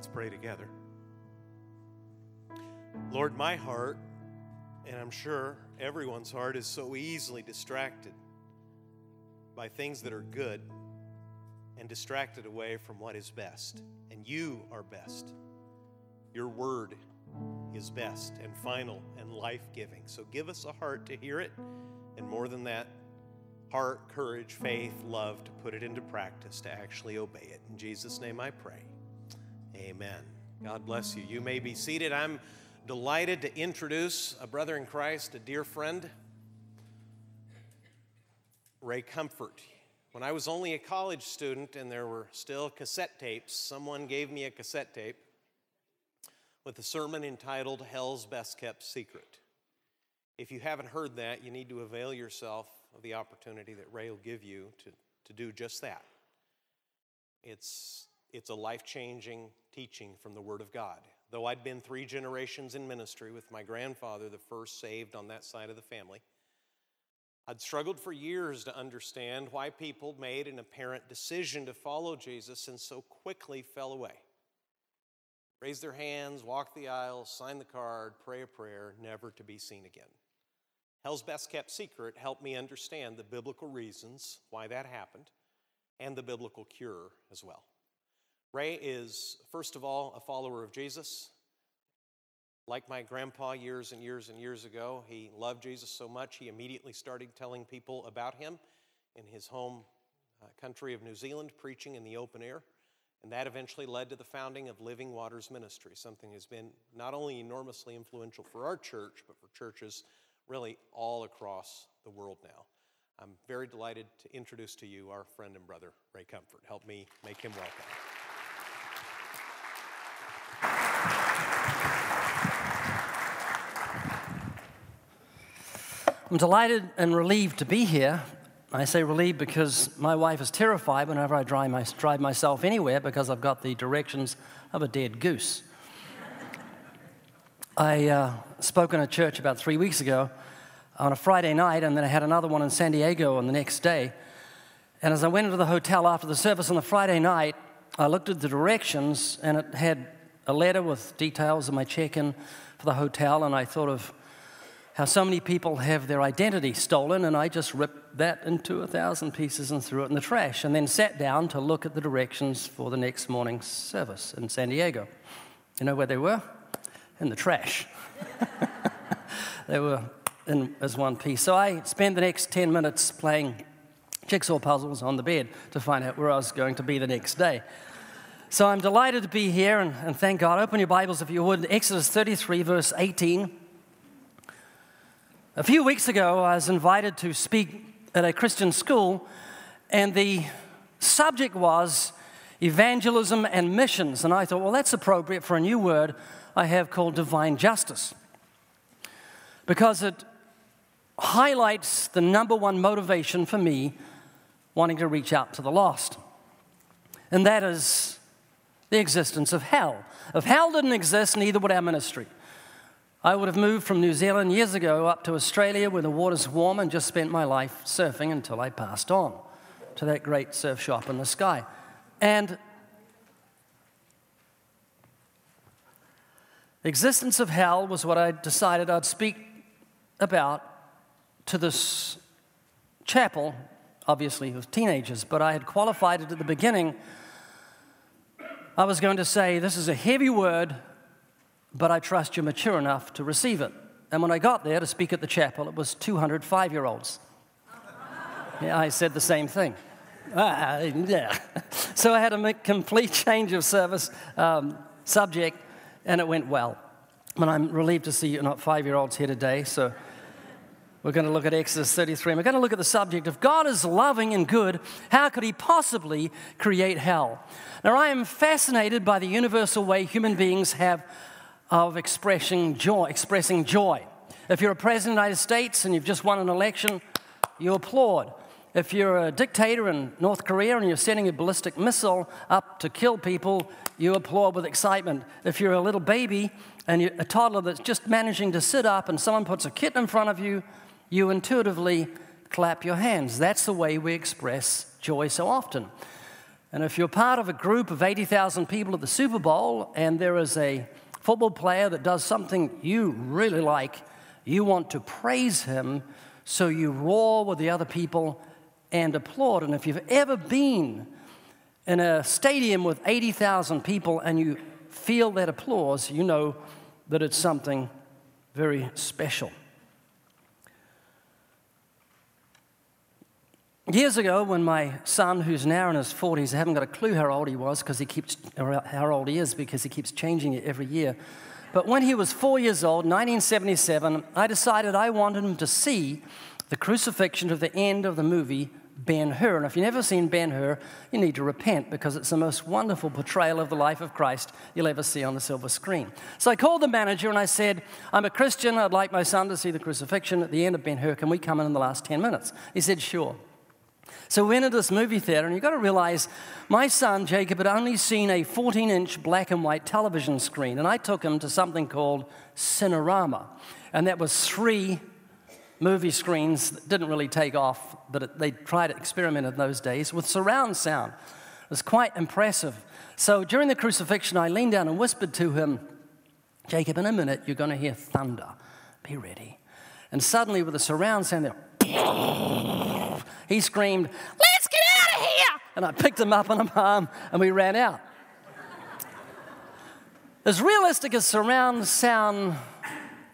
Let's pray together. Lord, my heart, and I'm sure everyone's heart, is so easily distracted by things that are good and distracted away from what is best. And you are best. Your word is best and final and life giving. So give us a heart to hear it, and more than that, heart, courage, faith, love to put it into practice, to actually obey it. In Jesus' name I pray. Amen. God bless you. You may be seated. I'm delighted to introduce a brother in Christ, a dear friend, Ray Comfort. When I was only a college student and there were still cassette tapes, someone gave me a cassette tape with a sermon entitled Hell's Best Kept Secret. If you haven't heard that, you need to avail yourself of the opportunity that Ray will give you to, to do just that. It's, it's a life changing teaching from the Word of God. Though I'd been three generations in ministry with my grandfather, the first saved on that side of the family, I'd struggled for years to understand why people made an apparent decision to follow Jesus and so quickly fell away. Raise their hands, walk the aisle, sign the card, pray a prayer, never to be seen again. Hell's best kept secret helped me understand the biblical reasons why that happened and the biblical cure as well. Ray is, first of all, a follower of Jesus. Like my grandpa years and years and years ago, he loved Jesus so much he immediately started telling people about him in his home uh, country of New Zealand, preaching in the open air. And that eventually led to the founding of Living Waters Ministry, something that has been not only enormously influential for our church, but for churches really all across the world now. I'm very delighted to introduce to you our friend and brother, Ray Comfort. Help me make him welcome. I'm delighted and relieved to be here. I say relieved because my wife is terrified whenever I drive, my, drive myself anywhere because I've got the directions of a dead goose. I uh, spoke in a church about three weeks ago on a Friday night, and then I had another one in San Diego on the next day. And as I went into the hotel after the service on the Friday night, I looked at the directions, and it had a letter with details of my check in for the hotel, and I thought of how so many people have their identity stolen, and I just ripped that into a thousand pieces and threw it in the trash, and then sat down to look at the directions for the next morning's service in San Diego. You know where they were? In the trash. they were in as one piece. So I spent the next 10 minutes playing jigsaw puzzles on the bed to find out where I was going to be the next day. So I'm delighted to be here, and, and thank God. Open your Bibles, if you would, Exodus 33, verse 18. A few weeks ago, I was invited to speak at a Christian school, and the subject was evangelism and missions. And I thought, well, that's appropriate for a new word I have called divine justice. Because it highlights the number one motivation for me wanting to reach out to the lost. And that is the existence of hell. If hell didn't exist, neither would our ministry. I would have moved from New Zealand years ago up to Australia where the water's warm and just spent my life surfing until I passed on to that great surf shop in the sky. And the existence of hell was what I decided I'd speak about to this chapel, obviously with teenagers, but I had qualified it at the beginning. I was going to say, This is a heavy word but I trust you're mature enough to receive it. And when I got there to speak at the chapel, it was 205 year olds. yeah, I said the same thing. Ah, yeah. so I had a complete change of service um, subject, and it went well. But I'm relieved to see you're not five year olds here today, so we're going to look at Exodus 33. We're going to look at the subject of God is loving and good. How could He possibly create hell? Now, I am fascinated by the universal way human beings have of expressing joy, expressing joy. If you're a president of the United States and you've just won an election, you applaud. If you're a dictator in North Korea and you're sending a ballistic missile up to kill people, you applaud with excitement. If you're a little baby and a toddler that's just managing to sit up and someone puts a kitten in front of you, you intuitively clap your hands. That's the way we express joy so often. And if you're part of a group of 80,000 people at the Super Bowl and there is a football player that does something you really like, you want to praise him, so you roar with the other people and applaud. And if you've ever been in a stadium with 80,000 people and you feel that applause, you know that it's something very special. Years ago, when my son, who's now in his 40s, I haven't got a clue how old he was because he keeps, how old he is because he keeps changing it every year. But when he was four years old, 1977, I decided I wanted him to see the crucifixion of the end of the movie Ben Hur. And if you've never seen Ben Hur, you need to repent because it's the most wonderful portrayal of the life of Christ you'll ever see on the silver screen. So I called the manager and I said, I'm a Christian. I'd like my son to see the crucifixion at the end of Ben Hur. Can we come in in the last 10 minutes? He said, Sure. So we went into this movie theater, and you've got to realize my son Jacob had only seen a 14 inch black and white television screen, and I took him to something called Cinerama. And that was three movie screens that didn't really take off, but it, they tried to experiment in those days with surround sound. It was quite impressive. So during the crucifixion, I leaned down and whispered to him, Jacob, in a minute, you're going to hear thunder. Be ready. And suddenly, with the surround sound, there, he screamed, Let's get out of here! And I picked him up on my arm and we ran out. as realistic as surround sound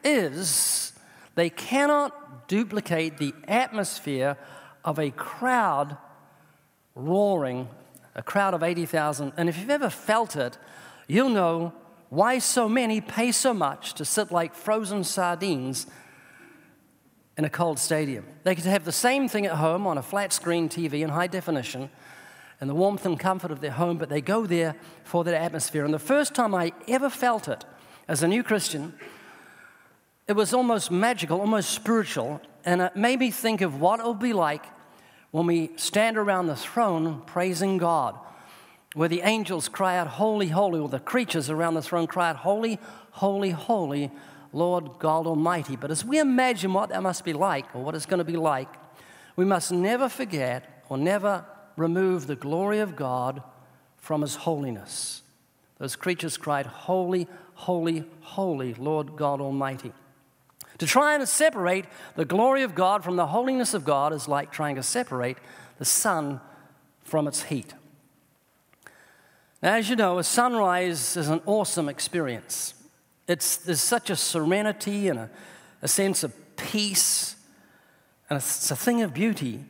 is, they cannot duplicate the atmosphere of a crowd roaring, a crowd of 80,000. And if you've ever felt it, you'll know why so many pay so much to sit like frozen sardines in a cold stadium. They could have the same thing at home on a flat screen TV in high definition and the warmth and comfort of their home, but they go there for that atmosphere. And the first time I ever felt it as a new Christian, it was almost magical, almost spiritual, and it made me think of what it will be like when we stand around the throne praising God, where the angels cry out, Holy, holy, or the creatures around the throne cry out, Holy, holy, holy, Lord God Almighty. But as we imagine what that must be like, or what it's going to be like, we must never forget or never remove the glory of God from His holiness. Those creatures cried, Holy, holy, holy, Lord God Almighty. To try and separate the glory of God from the holiness of God is like trying to separate the sun from its heat. Now, as you know, a sunrise is an awesome experience. It's, there's such a serenity and a, a sense of peace, and it's a thing of beauty.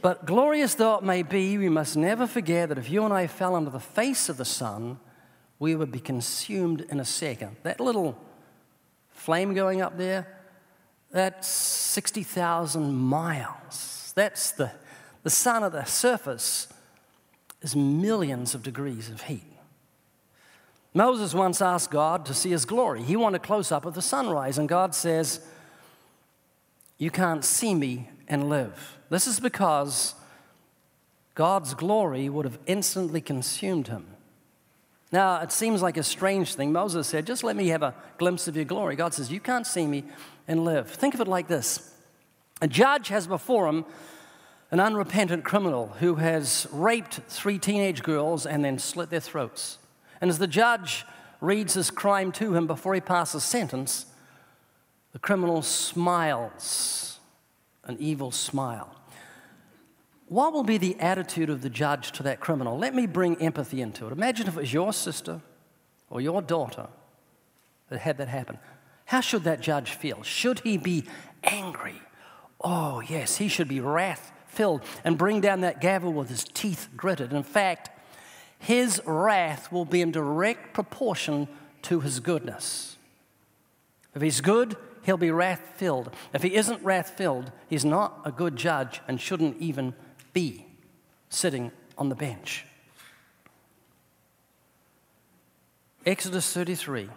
But glorious though it may be, we must never forget that if you and I fell under the face of the sun, we would be consumed in a second. That little flame going up there, that's 60,000 miles. That's the, the sun at the surface is millions of degrees of heat. Moses once asked God to see his glory. He wanted a close up of the sunrise, and God says, You can't see me and live. This is because God's glory would have instantly consumed him. Now, it seems like a strange thing. Moses said, Just let me have a glimpse of your glory. God says, You can't see me and live. Think of it like this a judge has before him an unrepentant criminal who has raped three teenage girls and then slit their throats. And as the judge reads his crime to him before he passes sentence, the criminal smiles, an evil smile. What will be the attitude of the judge to that criminal? Let me bring empathy into it. Imagine if it was your sister or your daughter that had that happen. How should that judge feel? Should he be angry? Oh, yes, he should be wrath filled and bring down that gavel with his teeth gritted. In fact, his wrath will be in direct proportion to his goodness. If he's good, he'll be wrath filled. If he isn't wrath filled, he's not a good judge and shouldn't even be sitting on the bench. Exodus 33,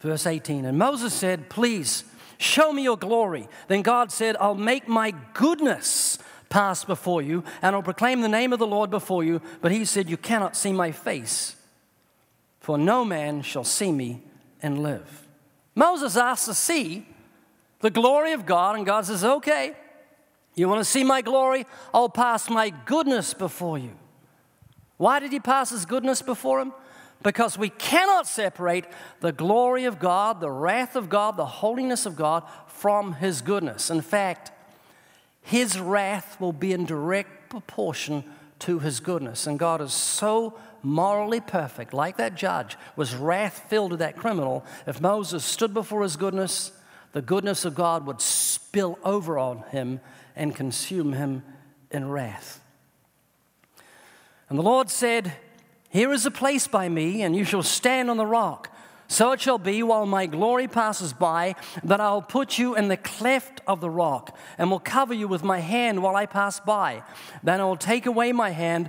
verse 18. And Moses said, Please show me your glory. Then God said, I'll make my goodness pass before you, and I'll proclaim the name of the Lord before you. But he said, You cannot see my face, for no man shall see me and live. Moses asked to see the glory of God, and God says, Okay, You want to see my glory? I'll pass my goodness before you. Why did he pass his goodness before him? Because we cannot separate the glory of God, the wrath of God, the holiness of God from his goodness. In fact, his wrath will be in direct proportion to his goodness. And God is so morally perfect, like that judge was wrath filled to that criminal. If Moses stood before his goodness, the goodness of God would spill over on him and consume him in wrath. And the Lord said, Here is a place by me, and you shall stand on the rock. So it shall be while my glory passes by that I'll put you in the cleft of the rock and will cover you with my hand while I pass by. Then I will take away my hand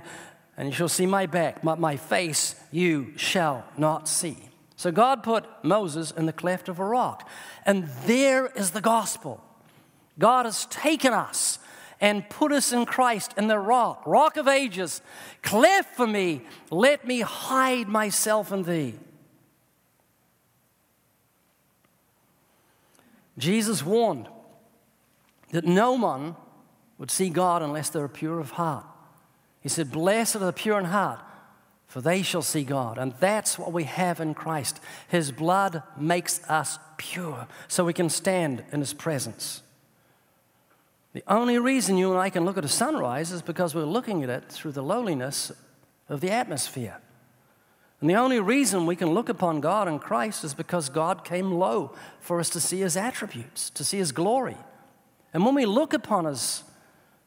and you shall see my back, but my face you shall not see. So God put Moses in the cleft of a rock. And there is the gospel. God has taken us and put us in Christ in the rock, rock of ages. Cleft for me, let me hide myself in thee. Jesus warned that no one would see God unless they were pure of heart. He said, Blessed are the pure in heart, for they shall see God. And that's what we have in Christ. His blood makes us pure so we can stand in His presence. The only reason you and I can look at a sunrise is because we're looking at it through the lowliness of the atmosphere. And the only reason we can look upon God and Christ is because God came low for us to see his attributes, to see his glory. And when we look upon his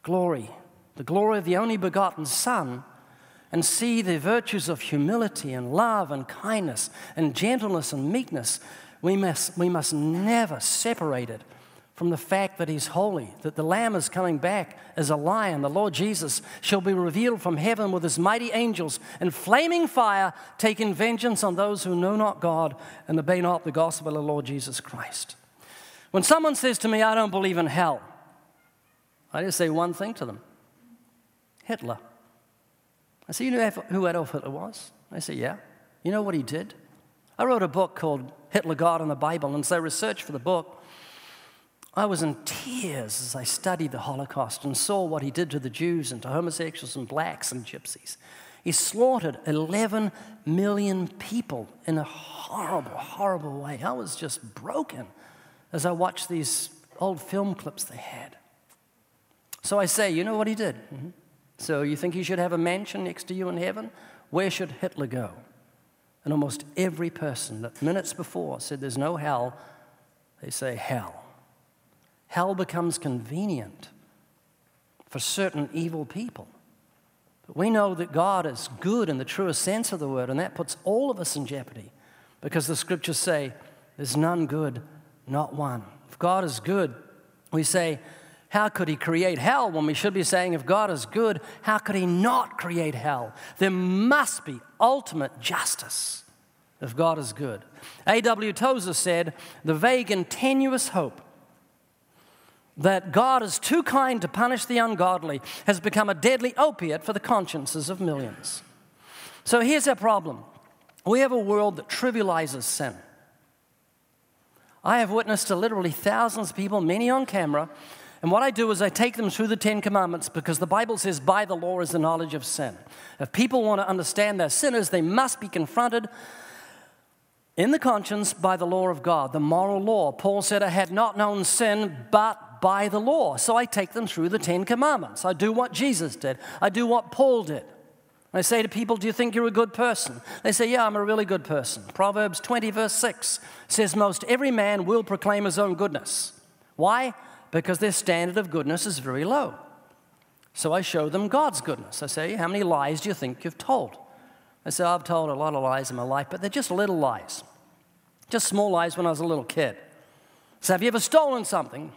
glory, the glory of the only begotten Son, and see the virtues of humility and love and kindness and gentleness and meekness, we must, we must never separate it from the fact that he's holy, that the Lamb is coming back as a lion. The Lord Jesus shall be revealed from heaven with his mighty angels in flaming fire, taking vengeance on those who know not God and obey not the gospel of the Lord Jesus Christ. When someone says to me, I don't believe in hell, I just say one thing to them Hitler. I say, You know who Adolf Hitler was? I say, Yeah. You know what he did? I wrote a book called Hitler, God, and the Bible, and so I researched for the book. I was in tears as I studied the Holocaust and saw what he did to the Jews and to homosexuals and blacks and gypsies. He slaughtered 11 million people in a horrible, horrible way. I was just broken as I watched these old film clips they had. So I say, you know what he did? Mm-hmm. So you think he should have a mansion next to you in heaven? Where should Hitler go? And almost every person that minutes before said there's no hell, they say hell. Hell becomes convenient for certain evil people. But we know that God is good in the truest sense of the word, and that puts all of us in jeopardy because the scriptures say, There's none good, not one. If God is good, we say, How could He create hell? When we should be saying, If God is good, how could He not create hell? There must be ultimate justice if God is good. A.W. Tozer said, The vague and tenuous hope that God is too kind to punish the ungodly has become a deadly opiate for the consciences of millions. So here's our problem we have a world that trivializes sin. I have witnessed to literally thousands of people, many on camera, and what I do is I take them through the Ten Commandments because the Bible says, by the law is the knowledge of sin. If people want to understand they're sinners, they must be confronted in the conscience by the law of God, the moral law. Paul said, I had not known sin but by the law. So I take them through the Ten Commandments. I do what Jesus did, I do what Paul did. I say to people, Do you think you're a good person? They say, Yeah, I'm a really good person. Proverbs 20, verse 6 says, Most every man will proclaim his own goodness. Why? Because their standard of goodness is very low. So I show them God's goodness. I say, How many lies do you think you've told? They say, I've told a lot of lies in my life, but they're just little lies. Just small lies when I was a little kid. So, have you ever stolen something?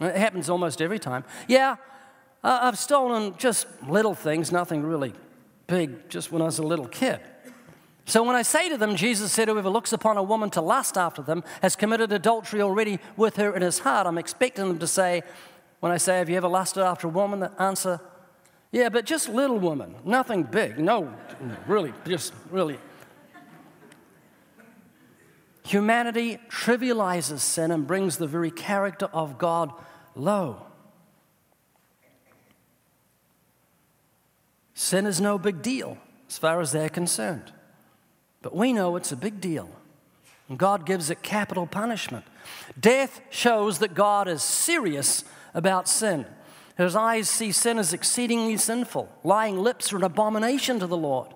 It happens almost every time. Yeah, I've stolen just little things, nothing really big, just when I was a little kid. So when I say to them, Jesus said, Whoever looks upon a woman to lust after them has committed adultery already with her in his heart. I'm expecting them to say, when I say, Have you ever lusted after a woman? The answer, yeah, but just little woman, nothing big. No, really, just really. Humanity trivializes sin and brings the very character of God low. Sin is no big deal as far as they're concerned. But we know it's a big deal. And God gives it capital punishment. Death shows that God is serious about sin. His eyes see sin as exceedingly sinful. Lying lips are an abomination to the Lord.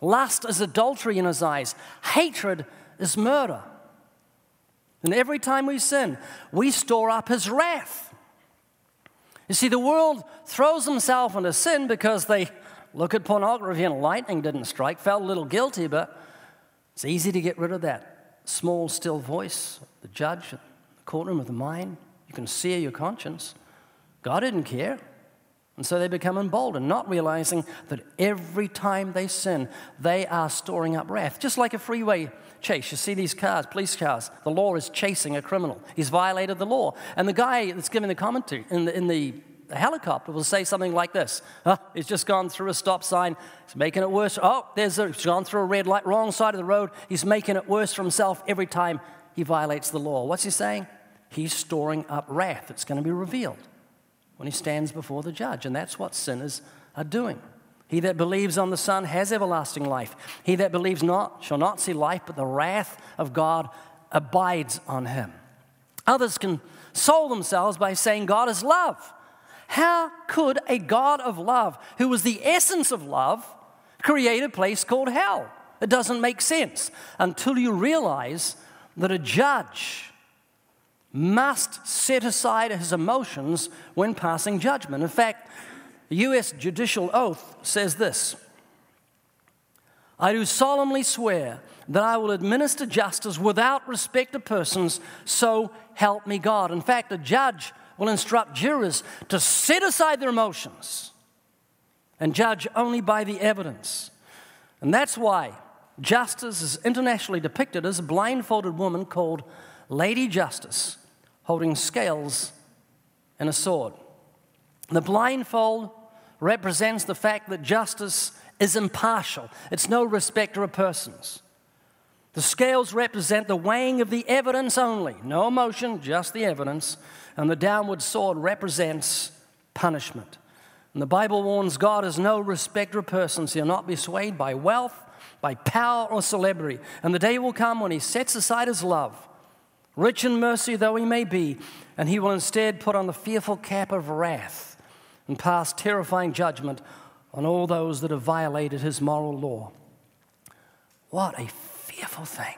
Lust is adultery in his eyes. Hatred is murder. And every time we sin, we store up his wrath. You see, the world throws themselves into sin because they look at pornography and lightning didn't strike, felt a little guilty, but it's easy to get rid of that small, still voice, the judge, the courtroom of the mind. You can sear your conscience. God didn't care. And so they become emboldened, not realizing that every time they sin, they are storing up wrath. Just like a freeway chase. You see these cars, police cars. The law is chasing a criminal. He's violated the law. And the guy that's giving the commentary in the, in the helicopter will say something like this oh, He's just gone through a stop sign. He's making it worse. Oh, there's a, he's gone through a red light, wrong side of the road. He's making it worse for himself every time he violates the law. What's he saying? He's storing up wrath that's going to be revealed when he stands before the judge. And that's what sinners are doing. He that believes on the Son has everlasting life. He that believes not shall not see life, but the wrath of God abides on him. Others console themselves by saying God is love. How could a God of love, who was the essence of love, create a place called hell? It doesn't make sense until you realize that a judge must set aside his emotions when passing judgment. In fact, the U.S. judicial oath says this I do solemnly swear that I will administer justice without respect to persons, so help me God. In fact, a judge will instruct jurors to set aside their emotions and judge only by the evidence. And that's why justice is internationally depicted as a blindfolded woman called Lady Justice holding scales and a sword. The blindfold represents the fact that justice is impartial, it's no respecter of persons. The scales represent the weighing of the evidence only, no emotion, just the evidence. And the downward sword represents punishment. And the Bible warns God is no respecter of persons. He'll not be swayed by wealth, by power, or celebrity. And the day will come when He sets aside His love rich in mercy though he may be, and he will instead put on the fearful cap of wrath and pass terrifying judgment on all those that have violated his moral law. What a fearful thing.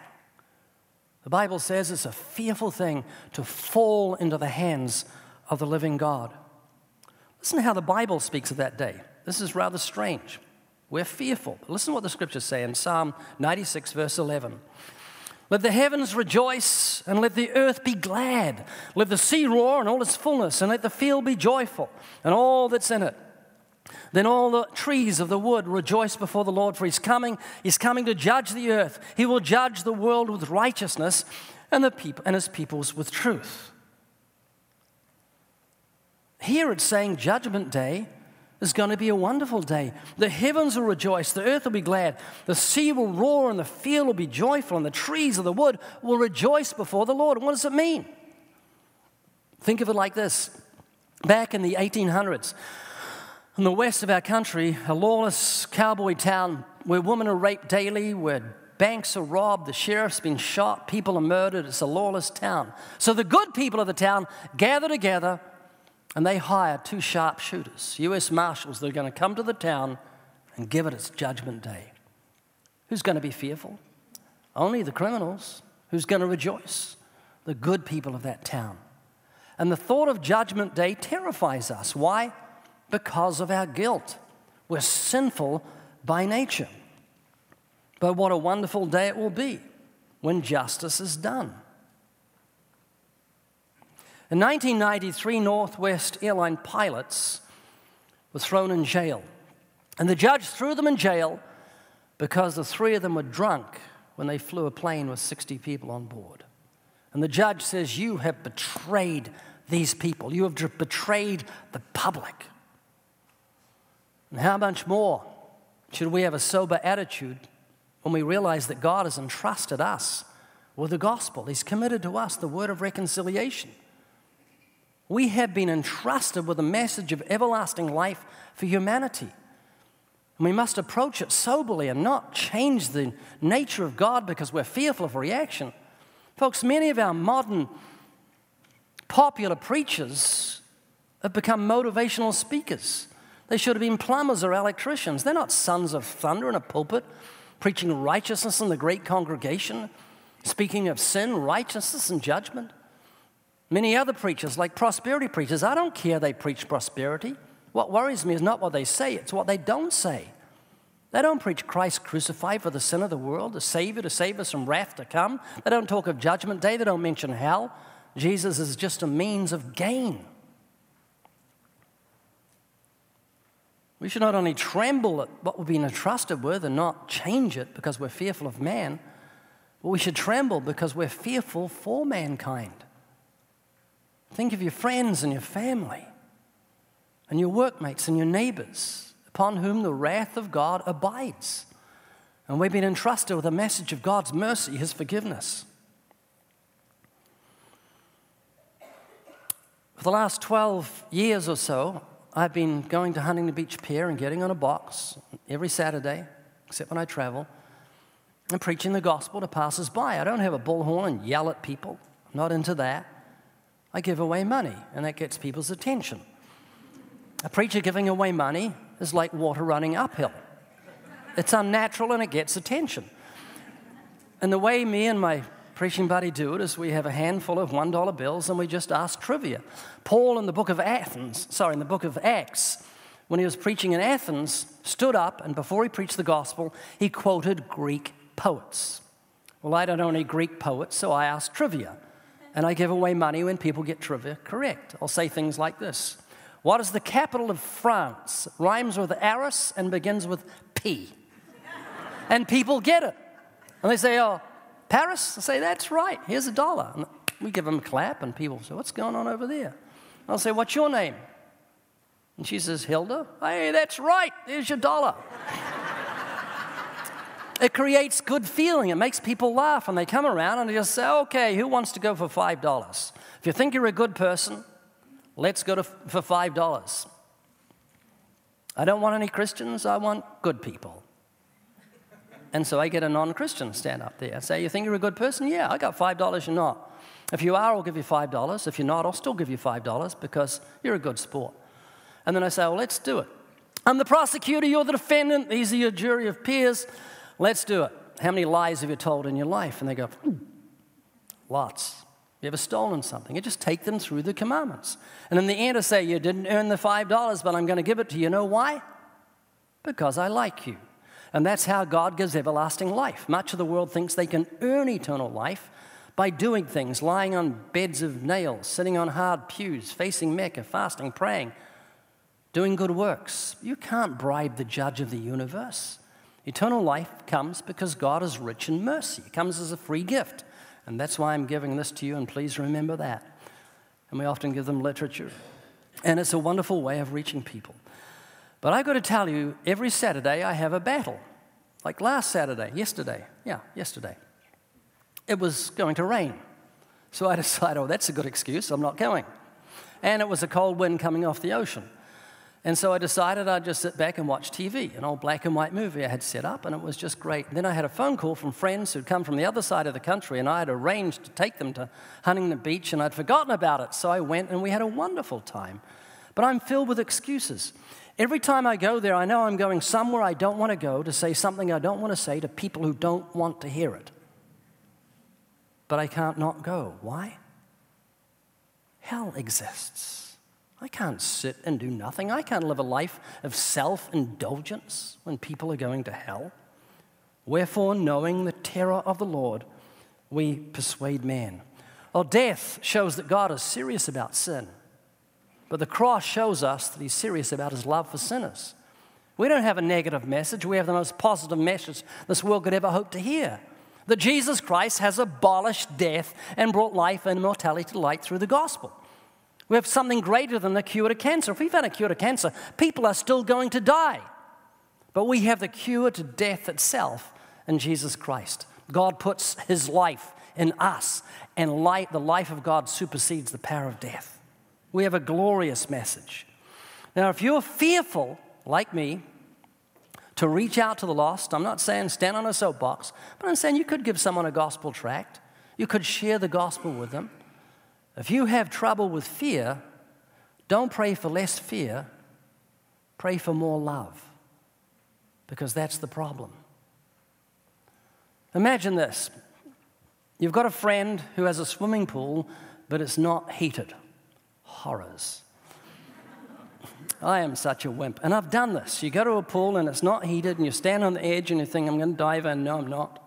The Bible says it's a fearful thing to fall into the hands of the living God. Listen to how the Bible speaks of that day. This is rather strange. We're fearful. Listen to what the scriptures say in Psalm 96, verse 11. Let the heavens rejoice and let the earth be glad. Let the sea roar and all its fullness, and let the field be joyful and all that's in it. Then all the trees of the wood rejoice before the Lord, for he's coming. He's coming to judge the earth. He will judge the world with righteousness and, the people, and his peoples with truth. Here it's saying Judgment Day is going to be a wonderful day. The heavens will rejoice, the earth will be glad, the sea will roar, and the field will be joyful, and the trees of the wood will rejoice before the Lord. What does it mean? Think of it like this back in the 1800s, in the west of our country, a lawless cowboy town where women are raped daily, where banks are robbed, the sheriff's been shot, people are murdered. It's a lawless town. So the good people of the town gather together and they hire two sharpshooters, US Marshals, that are going to come to the town and give it its judgment day. Who's going to be fearful? Only the criminals. Who's going to rejoice? The good people of that town. And the thought of judgment day terrifies us. Why? Because of our guilt. We're sinful by nature. But what a wonderful day it will be when justice is done. In 1993, Northwest airline pilots were thrown in jail. And the judge threw them in jail because the three of them were drunk when they flew a plane with 60 people on board. And the judge says, You have betrayed these people. You have betrayed the public. And how much more should we have a sober attitude when we realize that God has entrusted us with the gospel? He's committed to us the word of reconciliation. We have been entrusted with a message of everlasting life for humanity. And we must approach it soberly and not change the nature of God because we're fearful of reaction. Folks, many of our modern popular preachers have become motivational speakers. They should have been plumbers or electricians. They're not sons of thunder in a pulpit preaching righteousness in the great congregation, speaking of sin, righteousness, and judgment. Many other preachers, like prosperity preachers, I don't care they preach prosperity. What worries me is not what they say, it's what they don't say. They don't preach Christ crucified for the sin of the world, the Savior to save us from wrath to come. They don't talk of judgment day, they don't mention hell. Jesus is just a means of gain. We should not only tremble at what we've been entrusted with and not change it because we're fearful of man, but we should tremble because we're fearful for mankind. Think of your friends and your family and your workmates and your neighbors upon whom the wrath of God abides. And we've been entrusted with a message of God's mercy, His forgiveness. For the last 12 years or so, I've been going to Huntington Beach Pier and getting on a box every Saturday, except when I travel, and preaching the gospel to passers by. I don't have a bullhorn and yell at people. I'm not into that. I give away money, and that gets people's attention. A preacher giving away money is like water running uphill. It's unnatural and it gets attention. And the way me and my preaching buddy do it is we have a handful of $1 bills and we just ask trivia. Paul in the book of Athens, sorry, in the book of Acts, when he was preaching in Athens, stood up and before he preached the gospel, he quoted Greek poets. Well, I don't know any Greek poets, so I ask trivia. And I give away money when people get trivia correct. I'll say things like this What is the capital of France? Rhymes with Aris and begins with P. and people get it. And they say, Oh, Paris? I say, that's right. Here's a dollar. And we give them a clap, and people say, what's going on over there? I'll say, what's your name? And she says, Hilda. Hey, that's right. Here's your dollar. It creates good feeling. It makes people laugh, and they come around and they just say, okay, who wants to go for $5? If you think you're a good person, let's go to, for $5. I don't want any Christians, I want good people. And so I get a non Christian stand up there. I say, You think you're a good person? Yeah, I got $5, you're not. If you are, I'll give you $5. If you're not, I'll still give you $5 because you're a good sport. And then I say, Well, let's do it. I'm the prosecutor, you're the defendant, these are your jury of peers. Let's do it. How many lies have you told in your life? And they go, hmm, Lots. You ever stolen something? You just take them through the commandments. And in the end, I say, You didn't earn the $5, but I'm going to give it to you. You know why? Because I like you. And that's how God gives everlasting life. Much of the world thinks they can earn eternal life by doing things, lying on beds of nails, sitting on hard pews, facing Mecca, fasting, praying, doing good works. You can't bribe the judge of the universe. Eternal life comes because God is rich in mercy, it comes as a free gift. And that's why I'm giving this to you, and please remember that. And we often give them literature. And it's a wonderful way of reaching people. But I've got to tell you, every Saturday I have a battle. Like last Saturday, yesterday, yeah, yesterday. It was going to rain. So I decided, oh, that's a good excuse, I'm not going. And it was a cold wind coming off the ocean. And so I decided I'd just sit back and watch TV, an old black and white movie I had set up, and it was just great. And then I had a phone call from friends who'd come from the other side of the country, and I had arranged to take them to Huntington Beach, and I'd forgotten about it. So I went, and we had a wonderful time. But I'm filled with excuses. Every time I go there, I know I'm going somewhere I don't want to go to say something I don't want to say to people who don't want to hear it. But I can't not go. Why? Hell exists. I can't sit and do nothing. I can't live a life of self indulgence when people are going to hell. Wherefore, knowing the terror of the Lord, we persuade man. Well, death shows that God is serious about sin. But the cross shows us that he's serious about his love for sinners. We don't have a negative message, we have the most positive message this world could ever hope to hear that Jesus Christ has abolished death and brought life and immortality to light through the gospel. We have something greater than the cure to cancer. If we've had a cure to cancer, people are still going to die. But we have the cure to death itself in Jesus Christ. God puts his life in us, and light, the life of God supersedes the power of death. We have a glorious message. Now, if you're fearful, like me, to reach out to the lost. I'm not saying stand on a soapbox, but I'm saying you could give someone a gospel tract. You could share the gospel with them. If you have trouble with fear, don't pray for less fear, pray for more love, because that's the problem. Imagine this you've got a friend who has a swimming pool, but it's not heated. Horrors. I am such a wimp. And I've done this. You go to a pool and it's not heated, and you stand on the edge and you think, I'm going to dive in. No, I'm not.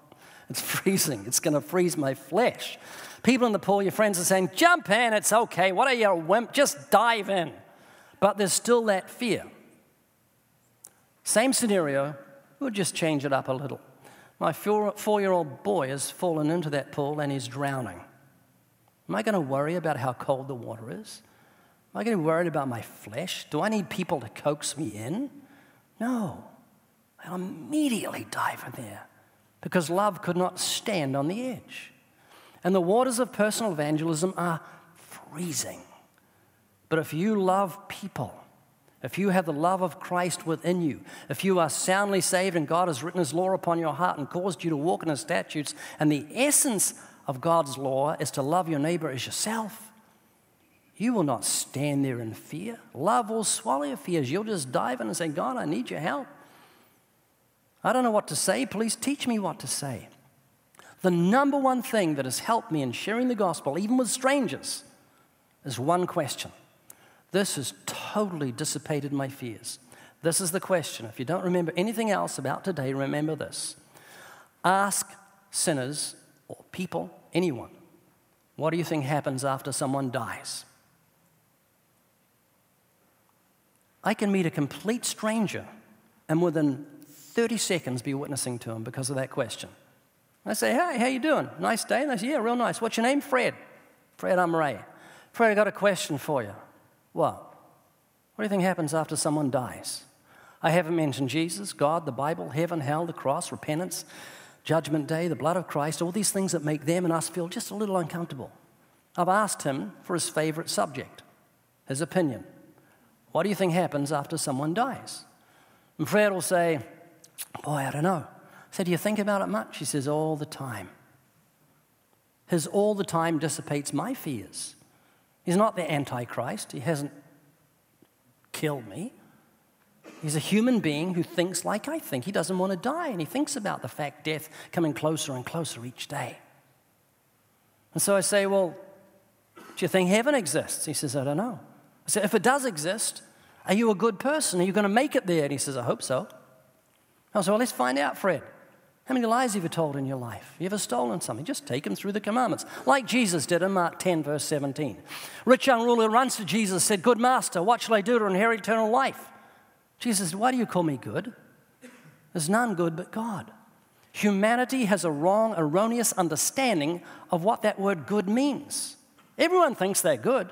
It's freezing. It's going to freeze my flesh. People in the pool, your friends are saying, Jump in, it's okay. What are you, a wimp? Just dive in. But there's still that fear. Same scenario, we'll just change it up a little. My four year old boy has fallen into that pool and he's drowning. Am I going to worry about how cold the water is? Am I going to be worried about my flesh? Do I need people to coax me in? No. I'll immediately dive in there because love could not stand on the edge. And the waters of personal evangelism are freezing. But if you love people, if you have the love of Christ within you, if you are soundly saved and God has written His law upon your heart and caused you to walk in His statutes, and the essence of God's law is to love your neighbor as yourself, you will not stand there in fear. Love will swallow your fears. You'll just dive in and say, God, I need your help. I don't know what to say. Please teach me what to say. The number one thing that has helped me in sharing the gospel, even with strangers, is one question. This has totally dissipated my fears. This is the question. If you don't remember anything else about today, remember this. Ask sinners or people, anyone, what do you think happens after someone dies? I can meet a complete stranger and within 30 seconds be witnessing to him because of that question. I say, hey, how you doing? Nice day? And they say, yeah, real nice. What's your name? Fred. Fred, I'm Ray. Fred, I got a question for you. What? What do you think happens after someone dies? I haven't mentioned Jesus, God, the Bible, heaven, hell, the cross, repentance, judgment day, the blood of Christ, all these things that make them and us feel just a little uncomfortable. I've asked him for his favorite subject, his opinion. What do you think happens after someone dies? And Fred will say, Boy, I don't know. Said, Do you think about it much? He says, All the time. His all the time dissipates my fears. He's not the Antichrist. He hasn't killed me. He's a human being who thinks like I think. He doesn't want to die, and he thinks about the fact death coming closer and closer each day. And so I say, Well, do you think heaven exists? He says, I don't know. I said, If it does exist, are you a good person? Are you going to make it there? And he says, I hope so. I said, Well, let's find out, Fred. How many lies have you told in your life? You ever stolen something? Just take them through the commandments, like Jesus did in Mark 10, verse 17. Rich young ruler runs to Jesus said, Good master, what shall I do to inherit eternal life? Jesus said, Why do you call me good? There's none good but God. Humanity has a wrong, erroneous understanding of what that word good means. Everyone thinks they're good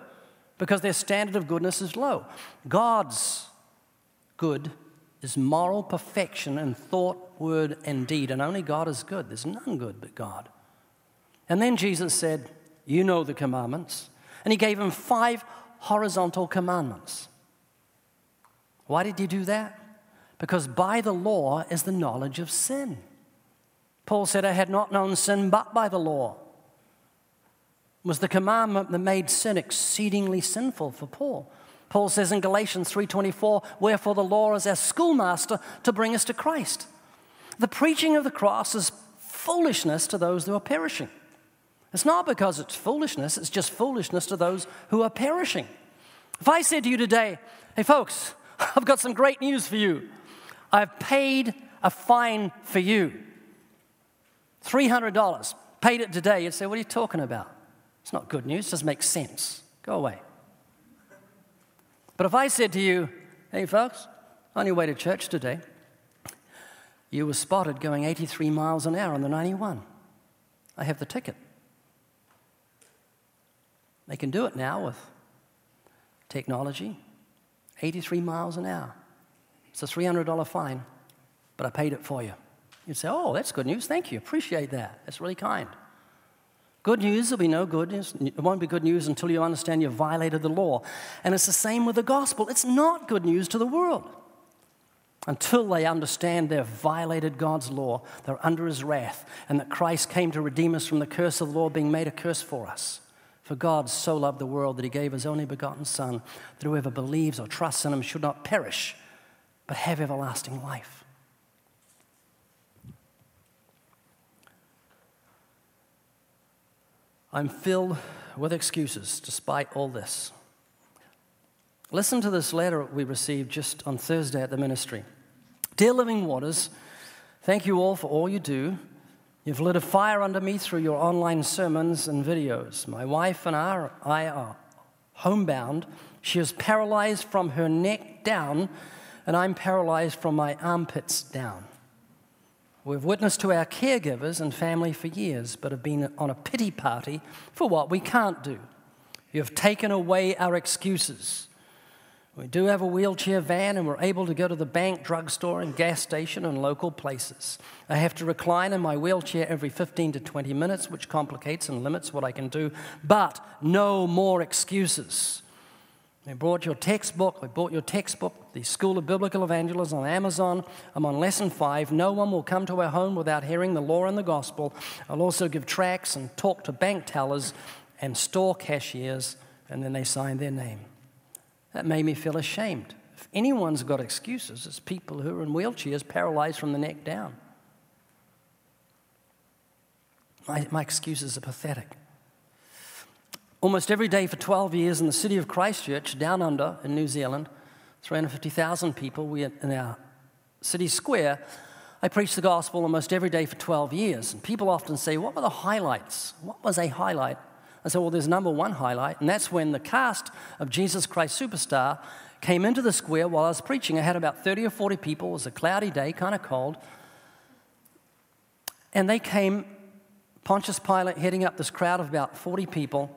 because their standard of goodness is low. God's good is moral perfection in thought, word, and deed, and only God is good. There's none good but God. And then Jesus said, You know the commandments. And he gave him five horizontal commandments. Why did he do that? Because by the law is the knowledge of sin. Paul said, I had not known sin but by the law was the commandment that made sin exceedingly sinful for Paul. Paul says in Galatians 3:24, "Wherefore the law is our schoolmaster to bring us to Christ." The preaching of the cross is foolishness to those who are perishing. It's not because it's foolishness, it's just foolishness to those who are perishing. If I said to you today, "Hey folks, I've got some great news for you. I've paid a fine for you. $300. Paid it today." You'd say, "What are you talking about?" It's not good news, it doesn't make sense. Go away. But if I said to you, hey folks, on your way to church today, you were spotted going 83 miles an hour on the 91. I have the ticket. They can do it now with technology 83 miles an hour. It's a $300 fine, but I paid it for you. You'd say, Oh, that's good news. Thank you. Appreciate that. That's really kind. Good news will be no good news. It won't be good news until you understand you've violated the law. And it's the same with the gospel. It's not good news to the world. until they understand they've violated God's law, they're under his wrath, and that Christ came to redeem us from the curse of the law, being made a curse for us. For God so loved the world that he gave his only begotten Son, that whoever believes or trusts in him should not perish, but have everlasting life. I'm filled with excuses despite all this. Listen to this letter we received just on Thursday at the ministry. Dear Living Waters, thank you all for all you do. You've lit a fire under me through your online sermons and videos. My wife and I are homebound. She is paralyzed from her neck down, and I'm paralyzed from my armpits down. We've witnessed to our caregivers and family for years, but have been on a pity party for what we can't do. You have taken away our excuses. We do have a wheelchair van and we're able to go to the bank, drugstore, and gas station and local places. I have to recline in my wheelchair every 15 to 20 minutes, which complicates and limits what I can do, but no more excuses. We brought your textbook, we bought your textbook, the School of Biblical Evangelism on Amazon. I'm on lesson five. No one will come to our home without hearing the law and the gospel. I'll also give tracts and talk to bank tellers and store cashiers, and then they sign their name. That made me feel ashamed. If anyone's got excuses, it's people who are in wheelchairs, paralyzed from the neck down. My, my excuses are pathetic. Almost every day for 12 years in the city of Christchurch, down under in New Zealand, 350,000 people, we in our city square, I preached the gospel almost every day for 12 years. And people often say, What were the highlights? What was a highlight? I said, Well, there's number one highlight, and that's when the cast of Jesus Christ Superstar came into the square while I was preaching. I had about 30 or 40 people. It was a cloudy day, kind of cold. And they came, Pontius Pilate heading up this crowd of about 40 people,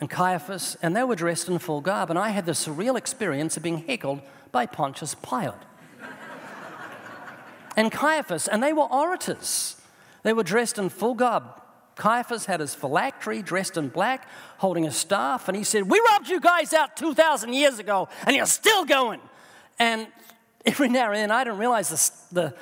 and Caiaphas, and they were dressed in full garb. And I had the surreal experience of being heckled by Pontius Pilate and Caiaphas, and they were orators. They were dressed in full garb, Caiaphas had his phylactery dressed in black, holding a staff, and he said, We robbed you guys out 2,000 years ago, and you're still going. And every now and then, I didn't realize the,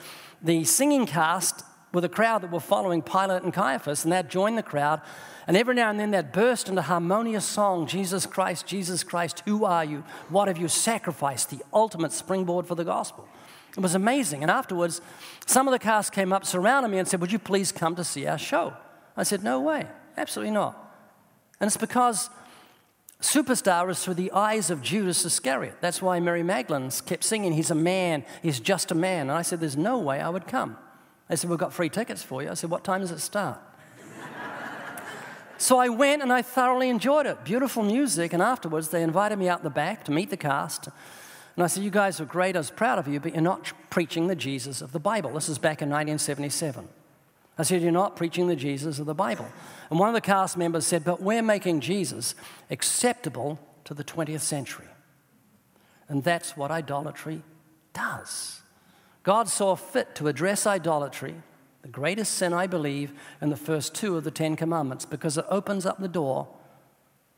the singing cast were a crowd that were following Pilate and Caiaphas, and they'd join the crowd. And every now and then they'd burst into harmonious song Jesus Christ, Jesus Christ, who are you? What have you sacrificed? The ultimate springboard for the gospel. It was amazing. And afterwards, some of the cast came up, surrounded me, and said, Would you please come to see our show? I said, No way, absolutely not. And it's because superstar is through the eyes of Judas Iscariot. That's why Mary Magdalene kept singing, He's a man, he's just a man. And I said, There's no way I would come. They said, We've got free tickets for you. I said, What time does it start? so I went and I thoroughly enjoyed it. Beautiful music. And afterwards, they invited me out the back to meet the cast. And I said, You guys are great. I was proud of you, but you're not preaching the Jesus of the Bible. This is back in 1977. I said, You're not preaching the Jesus of the Bible. And one of the cast members said, But we're making Jesus acceptable to the 20th century. And that's what idolatry does. God saw fit to address idolatry, the greatest sin, I believe, in the first two of the Ten Commandments, because it opens up the door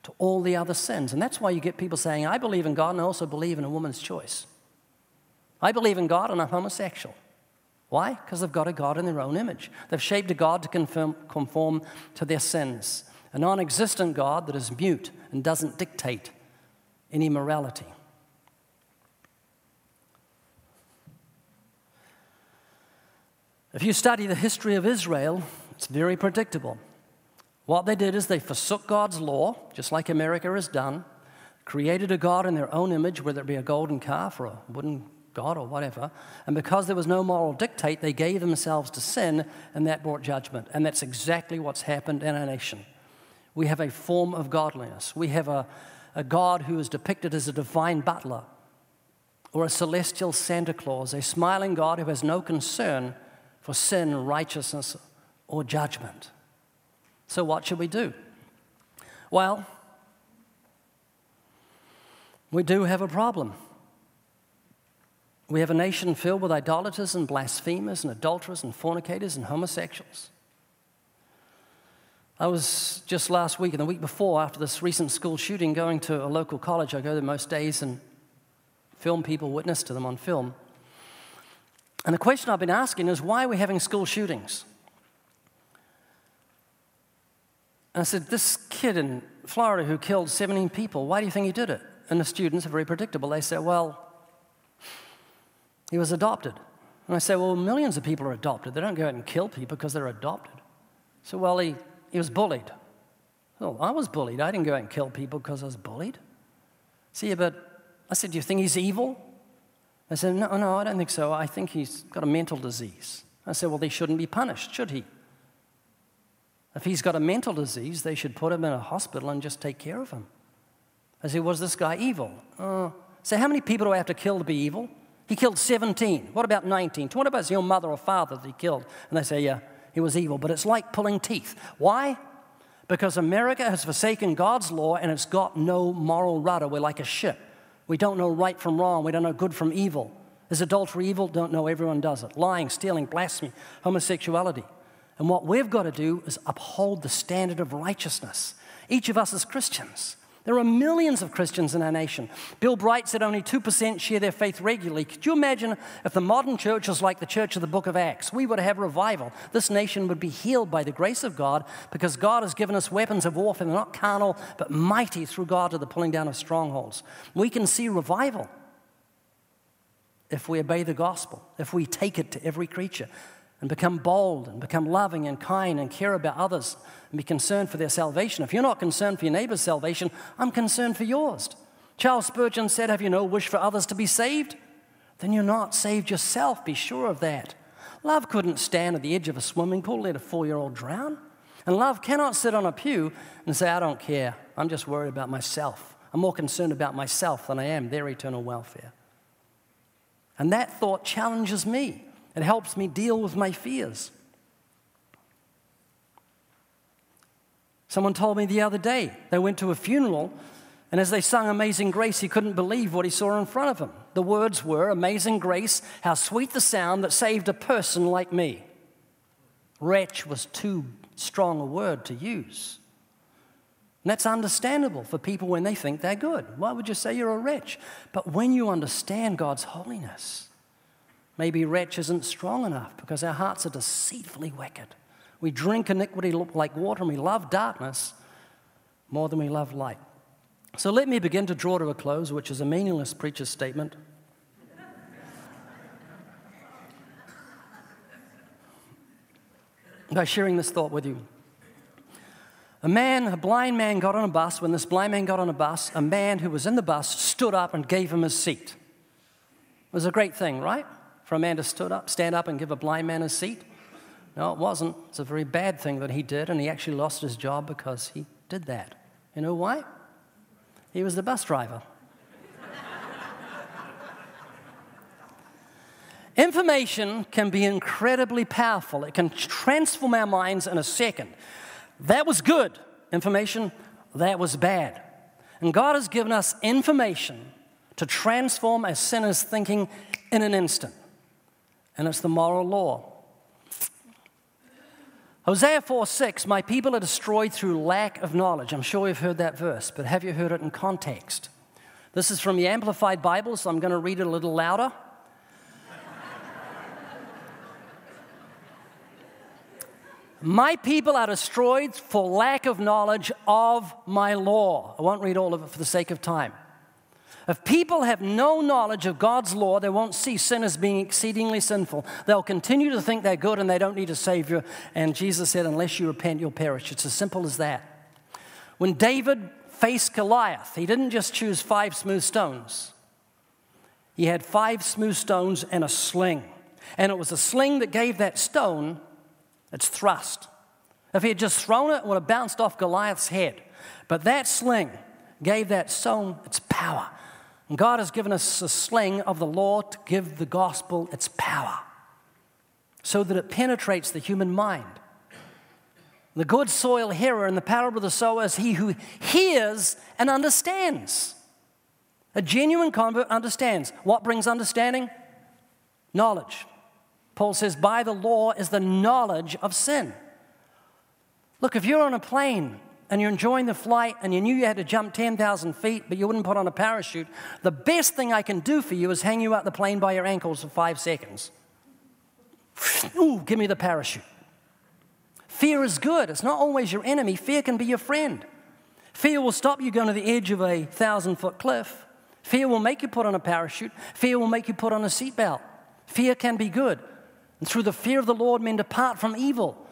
to all the other sins. And that's why you get people saying, I believe in God and I also believe in a woman's choice. I believe in God and I'm homosexual. Why? Because they've got a God in their own image. They've shaped a God to conform, conform to their sins, a non existent God that is mute and doesn't dictate any morality. If you study the history of Israel, it's very predictable. What they did is they forsook God's law, just like America has done, created a God in their own image, whether it be a golden calf or a wooden God or whatever. And because there was no moral dictate, they gave themselves to sin, and that brought judgment. And that's exactly what's happened in our nation. We have a form of godliness. We have a, a God who is depicted as a divine butler or a celestial Santa Claus, a smiling God who has no concern for sin, righteousness, or judgment. So, what should we do? Well, we do have a problem. We have a nation filled with idolaters and blasphemers and adulterers and fornicators and homosexuals. I was just last week and the week before, after this recent school shooting, going to a local college. I go there most days and film people, witness to them on film. And the question I've been asking is why are we having school shootings? And I said, This kid in Florida who killed 17 people, why do you think he did it? And the students are very predictable. They say, Well, he was adopted. And I say, Well, millions of people are adopted. They don't go out and kill people because they're adopted. So, well, he, he was bullied. Well, I was bullied. I didn't go out and kill people because I was bullied. See, but I said, Do you think he's evil? I said, No, no, I don't think so. I think he's got a mental disease. I said, Well, he shouldn't be punished, should he? If he's got a mental disease, they should put him in a hospital and just take care of him. I said, Was this guy evil? Uh, so, how many people do I have to kill to be evil? He killed 17. What about 19? What about your mother or father that he killed? And they say, Yeah, he was evil. But it's like pulling teeth. Why? Because America has forsaken God's law and it's got no moral rudder. We're like a ship. We don't know right from wrong. We don't know good from evil. Is adultery evil? Don't know. Everyone does it. Lying, stealing, blasphemy, homosexuality. And what we've got to do is uphold the standard of righteousness. Each of us as Christians. There are millions of Christians in our nation. Bill Bright said only 2% share their faith regularly. Could you imagine if the modern church was like the church of the book of Acts? We would have revival. This nation would be healed by the grace of God because God has given us weapons of warfare. They're not carnal, but mighty through God to the pulling down of strongholds. We can see revival if we obey the gospel, if we take it to every creature and become bold and become loving and kind and care about others and be concerned for their salvation. If you're not concerned for your neighbor's salvation, I'm concerned for yours. Charles Spurgeon said, Have you no wish for others to be saved? Then you're not saved yourself. Be sure of that. Love couldn't stand at the edge of a swimming pool, let a four year old drown. And love cannot sit on a pew and say, I don't care. I'm just worried about myself. I'm more concerned about myself than I am their eternal welfare. And that thought challenges me. It helps me deal with my fears. Someone told me the other day they went to a funeral, and as they sung Amazing Grace, he couldn't believe what he saw in front of him. The words were, Amazing Grace, how sweet the sound that saved a person like me. Wretch was too strong a word to use. And that's understandable for people when they think they're good. Why would you say you're a wretch? But when you understand God's holiness, Maybe wretch isn't strong enough because our hearts are deceitfully wicked. We drink iniquity like water and we love darkness more than we love light. So let me begin to draw to a close, which is a meaningless preacher's statement. by sharing this thought with you. A man, a blind man, got on a bus. When this blind man got on a bus, a man who was in the bus stood up and gave him his seat. It was a great thing, right? For a man to stood up, stand up and give a blind man a seat? No, it wasn't. It's a very bad thing that he did, and he actually lost his job because he did that. You know why? He was the bus driver. Information can be incredibly powerful. It can transform our minds in a second. That was good information, that was bad. And God has given us information to transform a sinner's thinking in an instant and it's the moral law. Hosea 4 6, my people are destroyed through lack of knowledge. I'm sure you've heard that verse, but have you heard it in context? This is from the Amplified Bible, so I'm going to read it a little louder. My people are destroyed for lack of knowledge of my law. I won't read all of it for the sake of time. If people have no knowledge of God's law, they won't see sin as being exceedingly sinful. They'll continue to think they're good and they don't need a Savior. And Jesus said, Unless you repent, you'll perish. It's as simple as that. When David faced Goliath, he didn't just choose five smooth stones, he had five smooth stones and a sling. And it was a sling that gave that stone its thrust. If he had just thrown it, it would have bounced off Goliath's head. But that sling gave that stone its power. God has given us a sling of the law to give the gospel its power so that it penetrates the human mind. The good soil hearer in the parable of the sower is he who hears and understands. A genuine convert understands. What brings understanding? Knowledge. Paul says, by the law is the knowledge of sin. Look, if you're on a plane and you're enjoying the flight and you knew you had to jump 10,000 feet, but you wouldn't put on a parachute, the best thing I can do for you is hang you out the plane by your ankles for five seconds. Ooh, give me the parachute. Fear is good. It's not always your enemy. Fear can be your friend. Fear will stop you going to the edge of a thousand foot cliff. Fear will make you put on a parachute. Fear will make you put on a seatbelt. Fear can be good. And through the fear of the Lord, men depart from evil.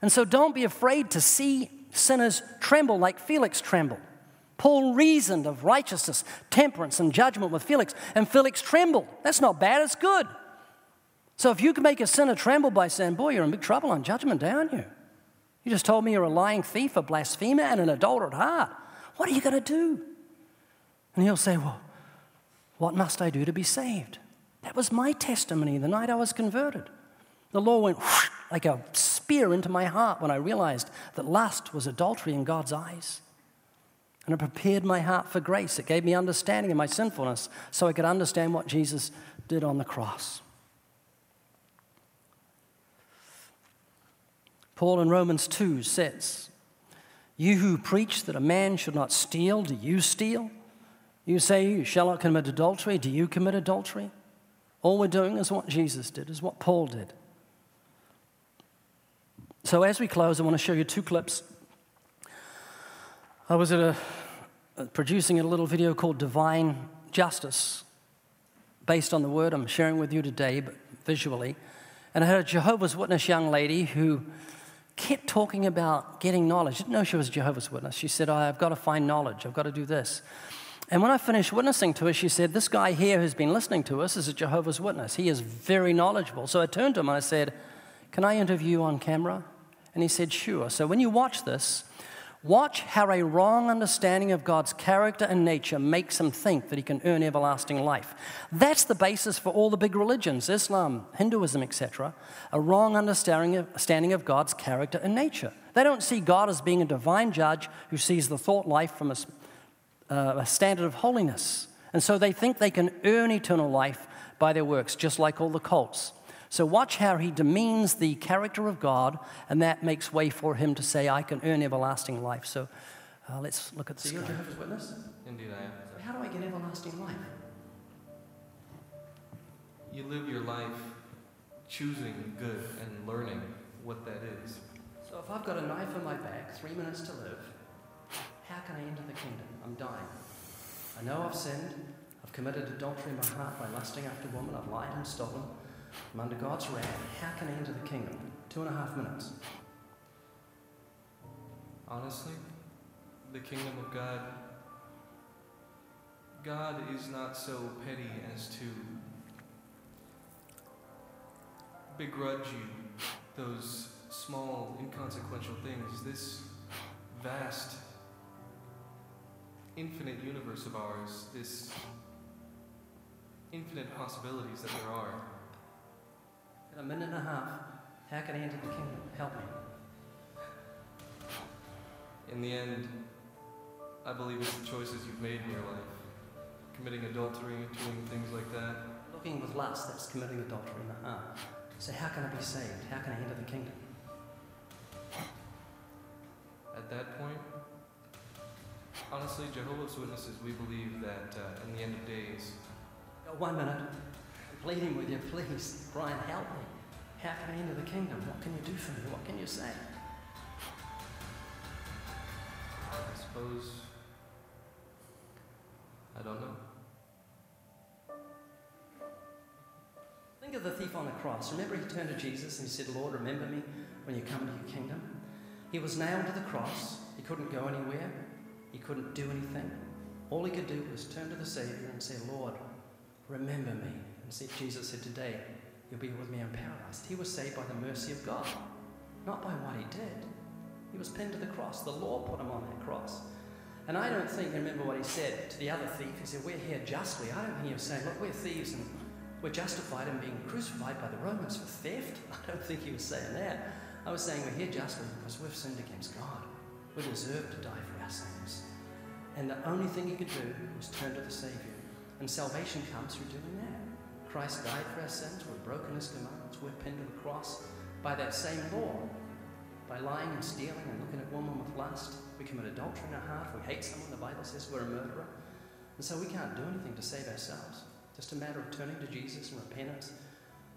And so don't be afraid to see sinners tremble like Felix trembled. Paul reasoned of righteousness, temperance, and judgment with Felix, and Felix trembled. That's not bad, it's good. So if you can make a sinner tremble by saying, Boy, you're in big trouble on judgment day, aren't you? You just told me you're a lying thief, a blasphemer, and an adulterer at heart. What are you going to do? And he'll say, Well, what must I do to be saved? That was my testimony the night I was converted. The law went whoosh, like a spear into my heart when I realized that lust was adultery in God's eyes. And it prepared my heart for grace. It gave me understanding of my sinfulness so I could understand what Jesus did on the cross. Paul in Romans 2 says, You who preach that a man should not steal, do you steal? You say you shall not commit adultery, do you commit adultery? All we're doing is what Jesus did, is what Paul did. So as we close, I want to show you two clips. I was at a, producing a little video called Divine Justice, based on the word I'm sharing with you today, but visually. And I had a Jehovah's Witness young lady who kept talking about getting knowledge. Didn't know she was a Jehovah's Witness. She said, oh, I've got to find knowledge, I've got to do this. And when I finished witnessing to her, she said, This guy here who's been listening to us is a Jehovah's Witness. He is very knowledgeable. So I turned to him and I said, Can I interview you on camera? And he said, Sure. So when you watch this, Watch how a wrong understanding of God's character and nature makes him think that he can earn everlasting life. That's the basis for all the big religions Islam, Hinduism, etc. A wrong understanding of God's character and nature. They don't see God as being a divine judge who sees the thought life from a, uh, a standard of holiness. And so they think they can earn eternal life by their works, just like all the cults. So watch how he demeans the character of God, and that makes way for him to say, I can earn everlasting life. So uh, let's look at this. So you're Jehovah's Witness? Indeed, I am. So how do I get everlasting life? You live your life choosing good and learning what that is. So if I've got a knife in my back, three minutes to live, how can I enter the kingdom? I'm dying. I know I've sinned. I've committed adultery in my heart by lusting after woman. I've lied and stolen. I'm under God's wrath. How can I enter the kingdom? Two and a half minutes. Honestly, the kingdom of God, God is not so petty as to begrudge you those small, inconsequential things. This vast, infinite universe of ours, this infinite possibilities that there are a minute and a half. How can I enter the kingdom? Help me. In the end, I believe it's the choices you've made in your life. Committing adultery, doing things like that. Looking with lust, that's committing adultery in the heart. So, how can I be saved? How can I enter the kingdom? At that point, honestly, Jehovah's Witnesses, we believe that uh, in the end of days. One minute pleading with you, please, Brian, help me. How can I enter the kingdom? What can you do for me? What can you say? I suppose. I don't know. Think of the thief on the cross. Remember, he turned to Jesus and he said, Lord, remember me when you come into your kingdom. He was nailed to the cross. He couldn't go anywhere, he couldn't do anything. All he could do was turn to the Savior and say, Lord, remember me and see, Jesus said, Today you'll be with me in paradise. He was saved by the mercy of God, not by what he did. He was pinned to the cross. The law put him on that cross. And I don't think, remember what he said to the other thief. He said, We're here justly. I don't think he was saying, Look, we're thieves and we're justified in being crucified by the Romans for theft. I don't think he was saying that. I was saying we're here justly because we've sinned against God. We deserve to die for our sins. And the only thing he could do was turn to the Savior. And salvation comes through doing that. Christ died for our sins. We're broken his commandments. We're pinned to the cross by that same law. By lying and stealing and looking at women with lust, we commit adultery in our heart. We hate someone. The Bible says we're a murderer. And so we can't do anything to save ourselves. Just a matter of turning to Jesus and repentance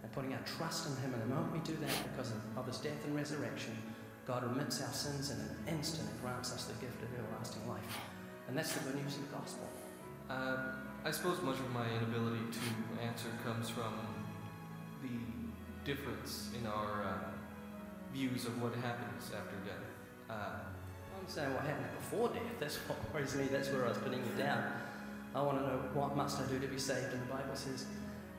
and putting our trust in Him. And the moment we do that, because of, His death and resurrection, God remits our sins in an instant and grants us the gift of everlasting life. And that's the good news of the gospel. Uh, I suppose much of my inability to answer comes from the difference in our uh, views of what happens after death. Uh, I'm saying what happened before death. That's what worries me. That's where I was putting you down. I want to know what must I do to be saved. And the Bible says,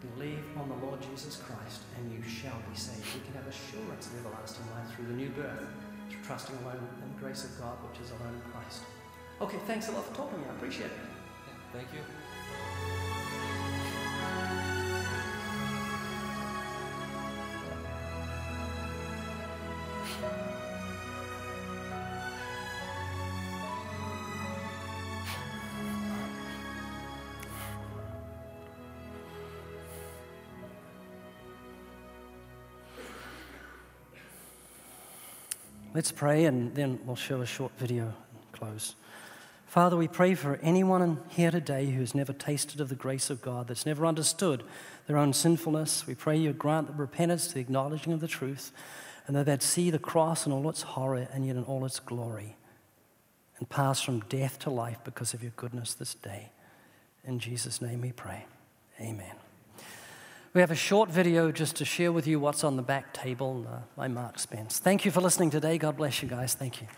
believe on the Lord Jesus Christ and you shall be saved. We can have assurance of everlasting life through the new birth, through trusting alone in the grace of God, which is alone in Christ. Okay, thanks a lot for talking. I appreciate it. Thank you. Let's pray and then we'll show a short video and close. Father, we pray for anyone here today who has never tasted of the grace of God, that's never understood their own sinfulness. We pray you grant repentance the acknowledging of the truth, and that they'd see the cross in all its horror and yet in all its glory, and pass from death to life because of your goodness this day. In Jesus' name we pray. Amen. We have a short video just to share with you what's on the back table uh, by Mark Spence. Thank you for listening today. God bless you guys. Thank you.